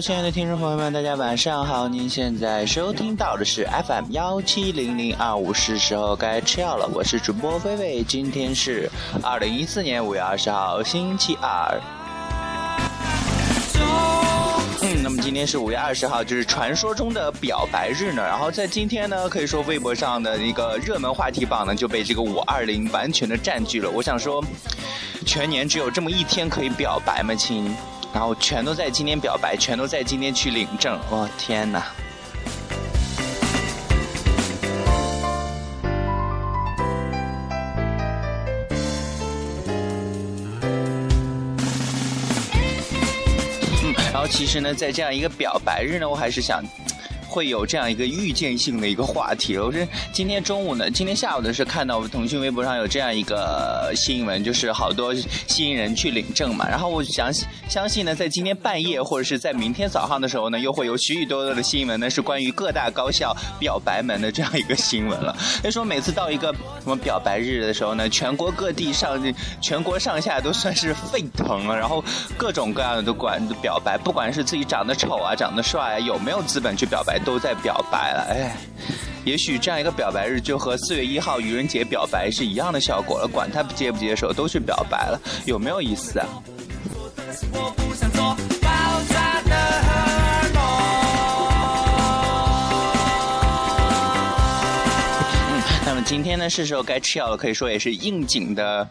亲爱的听众朋友们，大家晚上好！您现在收听到的是 FM 幺七零零二五，是时候该吃药了。我是主播菲菲，今天是二零一四年五月二十号，星期二。嗯，那么今天是五月二十号，就是传说中的表白日呢。然后在今天呢，可以说微博上的一个热门话题榜呢就被这个五二零完全的占据了。我想说，全年只有这么一天可以表白吗，亲？然后全都在今天表白，全都在今天去领证。我天哪！然后其实呢，在这样一个表白日呢，我还是想。会有这样一个预见性的一个话题。我是今天中午呢，今天下午的时候看到腾讯微博上有这样一个新闻，就是好多新人去领证嘛。然后我相相信呢，在今天半夜或者是在明天早上的时候呢，又会有许许多多的新闻呢，是关于各大高校表白门的这样一个新闻了。所以说每次到一个什么表白日的时候呢，全国各地上全国上下都算是沸腾了，然后各种各样的都管表白，不管是自己长得丑啊，长得帅啊，有没有资本去表白。都在表白了，哎，也许这样一个表白日就和四月一号愚人节表白是一样的效果了。管他接不接受，都去表白了，有没有意思啊？嗯，那么今天呢，是时候该吃药了，可以说也是应景的。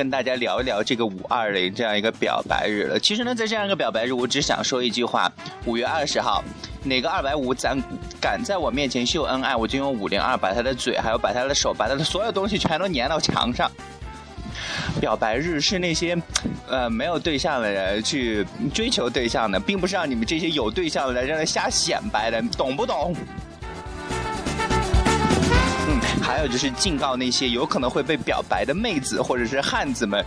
跟大家聊一聊这个五二零这样一个表白日了。其实呢，在这样一个表白日，我只想说一句话：五月二十号，哪个二百五咱敢在我面前秀恩爱，我就用五零二把他的嘴，还有把他的手，把他的所有东西全都粘到墙上。表白日是那些呃没有对象的人去追求对象的，并不是让你们这些有对象的人在那瞎显摆的，懂不懂？还有就是警告那些有可能会被表白的妹子或者是汉子们。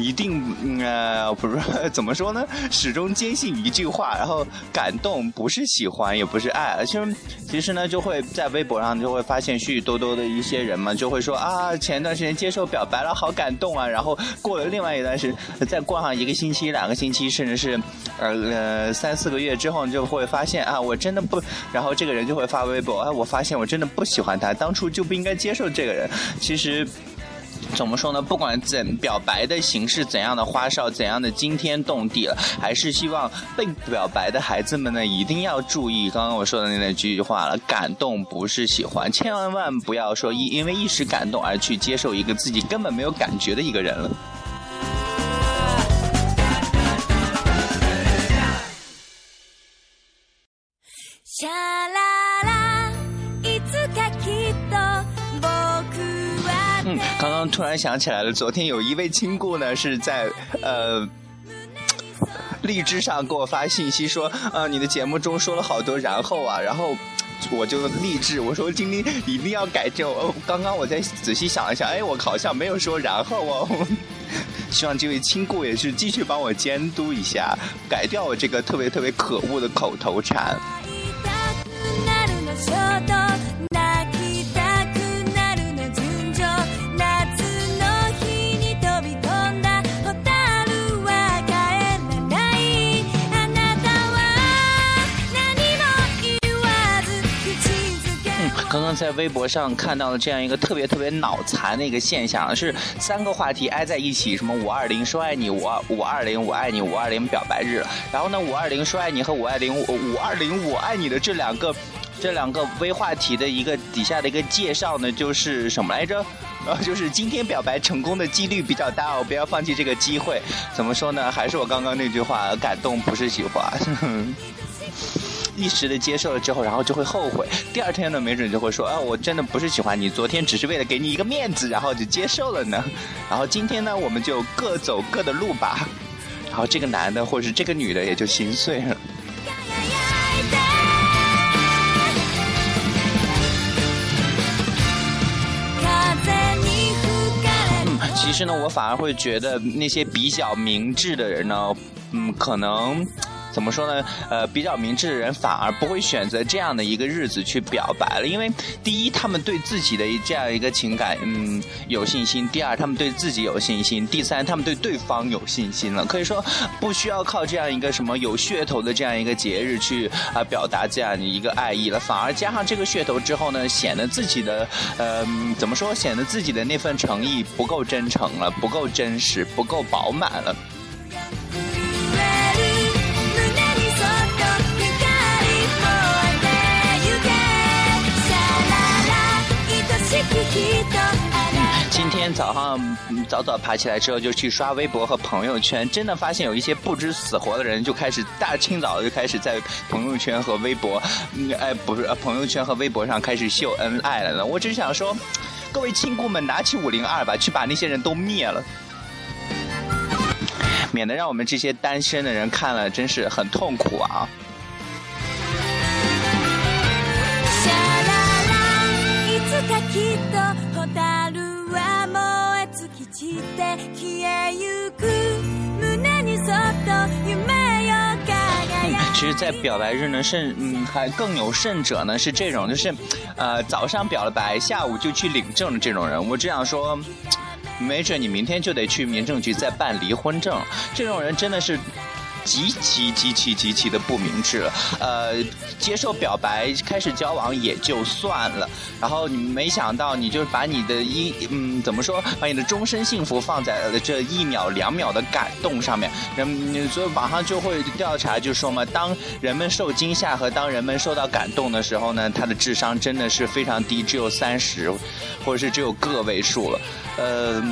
一定呃不是怎么说呢？始终坚信一句话，然后感动不是喜欢，也不是爱。其实其实呢，就会在微博上就会发现许许多多的一些人嘛，就会说啊，前段时间接受表白了，好感动啊。然后过了另外一段时间，再过上一个星期、两个星期，甚至是呃三四个月之后，就会发现啊，我真的不。然后这个人就会发微博，哎，我发现我真的不喜欢他，当初就不应该接受这个人。其实。怎么说呢？不管怎表白的形式怎样的花哨，怎样的惊天动地了，还是希望被表白的孩子们呢，一定要注意刚刚我说的那句话了：感动不是喜欢，千万万不要说一因为一时感动而去接受一个自己根本没有感觉的一个人了。刚刚突然想起来了，昨天有一位亲故呢是在呃荔枝上给我发信息说，呃你的节目中说了好多然后啊，然后我就励志我说今天一定要改正。刚刚我再仔细想一想，哎我好像没有说然后哦，希望这位亲故也是继续帮我监督一下，改掉我这个特别特别可恶的口头禅。在微博上看到了这样一个特别特别脑残的一个现象，是三个话题挨在一起，什么五二零说爱你，五二五二零我爱你，五二零表白日，然后呢五二零说爱你和五二零五二零我爱你的这两个这两个微话题的一个底下的一个介绍呢，就是什么来着？然后就是今天表白成功的几率比较大哦，不要放弃这个机会。怎么说呢？还是我刚刚那句话，感动不是喜欢。一时的接受了之后，然后就会后悔。第二天呢，没准就会说：“啊，我真的不是喜欢你，昨天只是为了给你一个面子，然后就接受了呢。”然后今天呢，我们就各走各的路吧。然后这个男的或者是这个女的也就心碎了。嗯，其实呢，我反而会觉得那些比较明智的人呢，嗯，可能。怎么说呢？呃，比较明智的人反而不会选择这样的一个日子去表白了，因为第一，他们对自己的这样一个情感，嗯，有信心；第二，他们对自己有信心；第三，他们对对方有信心了。可以说，不需要靠这样一个什么有噱头的这样一个节日去啊表达这样的一个爱意了，反而加上这个噱头之后呢，显得自己的呃，怎么说？显得自己的那份诚意不够真诚了，不够真实，不够饱满了。今天早上早早爬起来之后，就去刷微博和朋友圈，真的发现有一些不知死活的人就开始大清早就开始在朋友圈和微博，哎，不是朋友圈和微博上开始秀恩爱了呢。我只想说，各位亲姑们，拿起五零二吧，去把那些人都灭了，免得让我们这些单身的人看了真是很痛苦啊。其实，在表白日呢，甚嗯还更有甚者呢，是这种就是，呃，早上表了白，下午就去领证的这种人。我只想说，没准你明天就得去民政局再办离婚证。这种人真的是。极其极其极其的不明智了，呃，接受表白开始交往也就算了，然后你没想到你就把你的一嗯怎么说，把你的终身幸福放在了这一秒两秒的感动上面，人所以网上就会调查就说嘛，当人们受惊吓和当人们受到感动的时候呢，他的智商真的是非常低，只有三十，或者是只有个位数了，呃，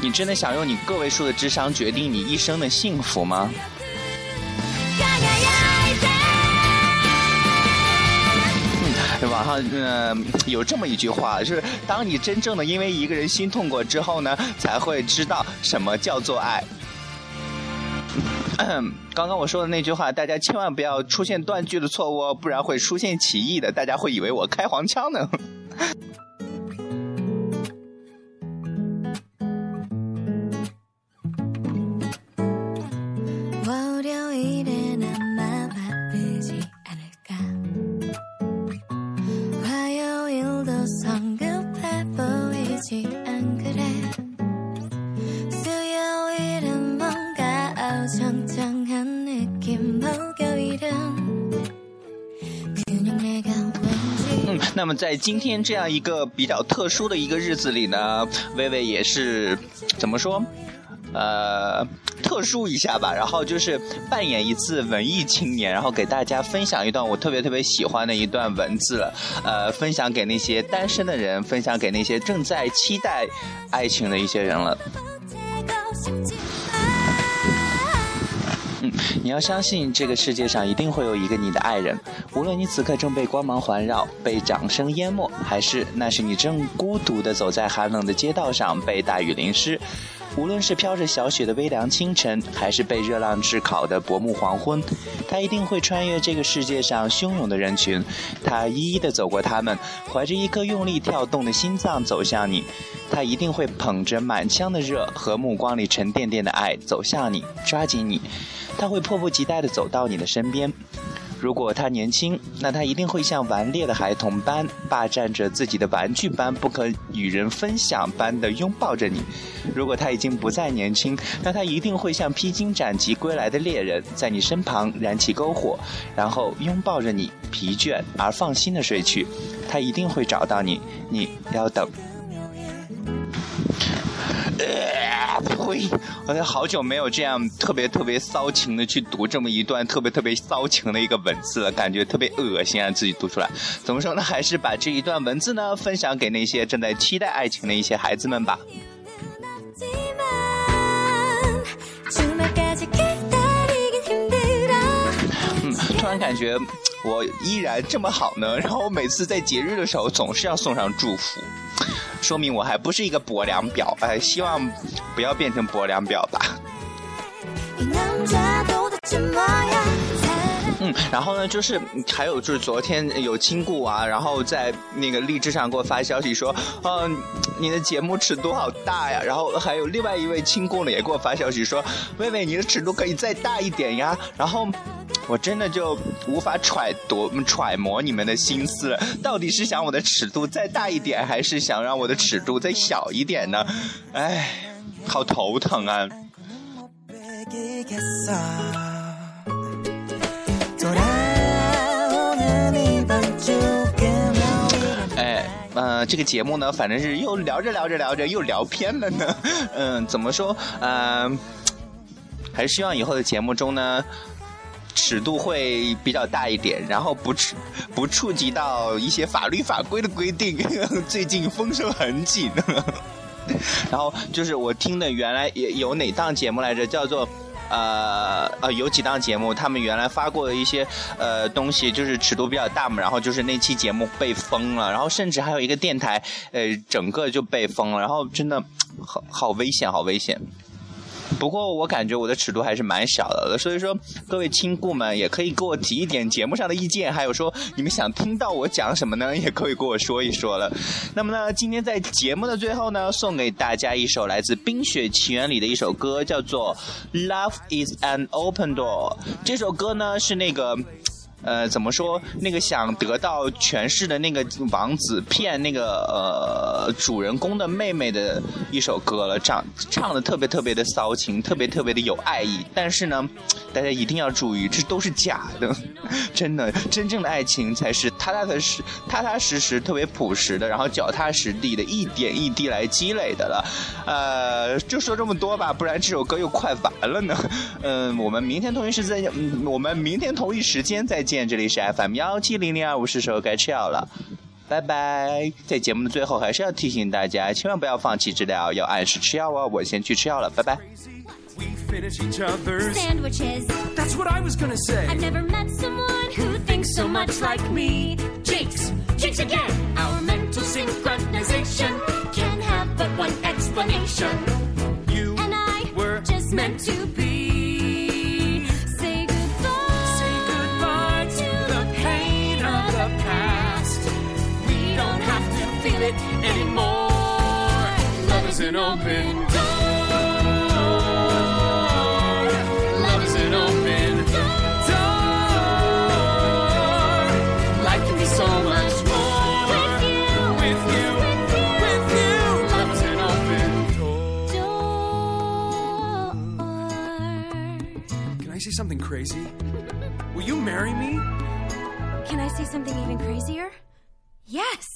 你真的想用你个位数的智商决定你一生的幸福吗？嗯有这么一句话，就是当你真正的因为一个人心痛过之后呢，才会知道什么叫做爱。刚刚我说的那句话，大家千万不要出现断句的错误哦，不然会出现歧义的，大家会以为我开黄腔呢。那么在今天这样一个比较特殊的一个日子里呢，微微也是怎么说？呃，特殊一下吧。然后就是扮演一次文艺青年，然后给大家分享一段我特别特别喜欢的一段文字，呃，分享给那些单身的人，分享给那些正在期待爱情的一些人了。你要相信，这个世界上一定会有一个你的爱人，无论你此刻正被光芒环绕、被掌声淹没，还是那是你正孤独地走在寒冷的街道上被大雨淋湿；无论是飘着小雪的微凉清晨，还是被热浪炙烤的薄暮黄昏，他一定会穿越这个世界上汹涌的人群，他一一地走过他们，怀着一颗用力跳动的心脏走向你，他一定会捧着满腔的热和目光里沉甸甸的爱走向你，抓紧你。他会迫不及待地走到你的身边。如果他年轻，那他一定会像顽劣的孩童般霸占着自己的玩具般不可与人分享般的拥抱着你。如果他已经不再年轻，那他一定会像披荆斩棘归来的猎人，在你身旁燃起篝火，然后拥抱着你，疲倦而放心的睡去。他一定会找到你，你要等。我好久没有这样特别特别骚情的去读这么一段特别特别骚情的一个文字了，感觉特别恶心啊！自己读出来，怎么说呢？还是把这一段文字呢分享给那些正在期待爱情的一些孩子们吧。突然感觉我依然这么好呢，然后我每次在节日的时候总是要送上祝福。说明我还不是一个薄凉表，哎，希望不要变成薄凉表吧。嗯，然后呢，就是还有就是昨天有亲故啊，然后在那个荔枝上给我发消息说，嗯，你的节目尺度好大呀。然后还有另外一位亲故呢也给我发消息说，妹妹你的尺度可以再大一点呀。然后。我真的就无法揣度揣摩你们的心思了。到底是想我的尺度再大一点，还是想让我的尺度再小一点呢？哎，好头疼啊！哎，呃，这个节目呢，反正是又聊着聊着聊着又聊偏了呢。嗯，怎么说？嗯，还是希望以后的节目中呢，尺度会比较大一点，然后不触不触及到一些法律法规的规定。最近风声很紧。然后就是我听的原来也有哪档节目来着，叫做。呃呃，有几档节目，他们原来发过的一些呃东西，就是尺度比较大嘛，然后就是那期节目被封了，然后甚至还有一个电台，呃，整个就被封了，然后真的好好危险，好危险。不过我感觉我的尺度还是蛮小的，所以说各位亲故们也可以给我提一点节目上的意见，还有说你们想听到我讲什么呢，也可以跟我说一说了。那么呢，今天在节目的最后呢，送给大家一首来自《冰雪奇缘》里的一首歌，叫做《Love Is an Open Door》。这首歌呢是那个。呃，怎么说？那个想得到权势的那个王子骗那个呃主人公的妹妹的一首歌了，唱唱的特别特别的骚情，特别特别的有爱意。但是呢，大家一定要注意，这都是假的，真的，真正的爱情才是踏踏实实、踏踏实实、特别朴实的，然后脚踏实地的，一点一滴来积累的了。呃，就说这么多吧，不然这首歌又快完了呢。嗯，我们明天同一时间，我们明天同一时间再见。这里是 FM 幺七零零二五，是时候该吃药了，拜拜。在节目的最后，还是要提醒大家，千万不要放弃治疗，要按时吃药哦。我先去吃药了，拜拜。Crazy? Will you marry me? Can I say something even crazier? Yes.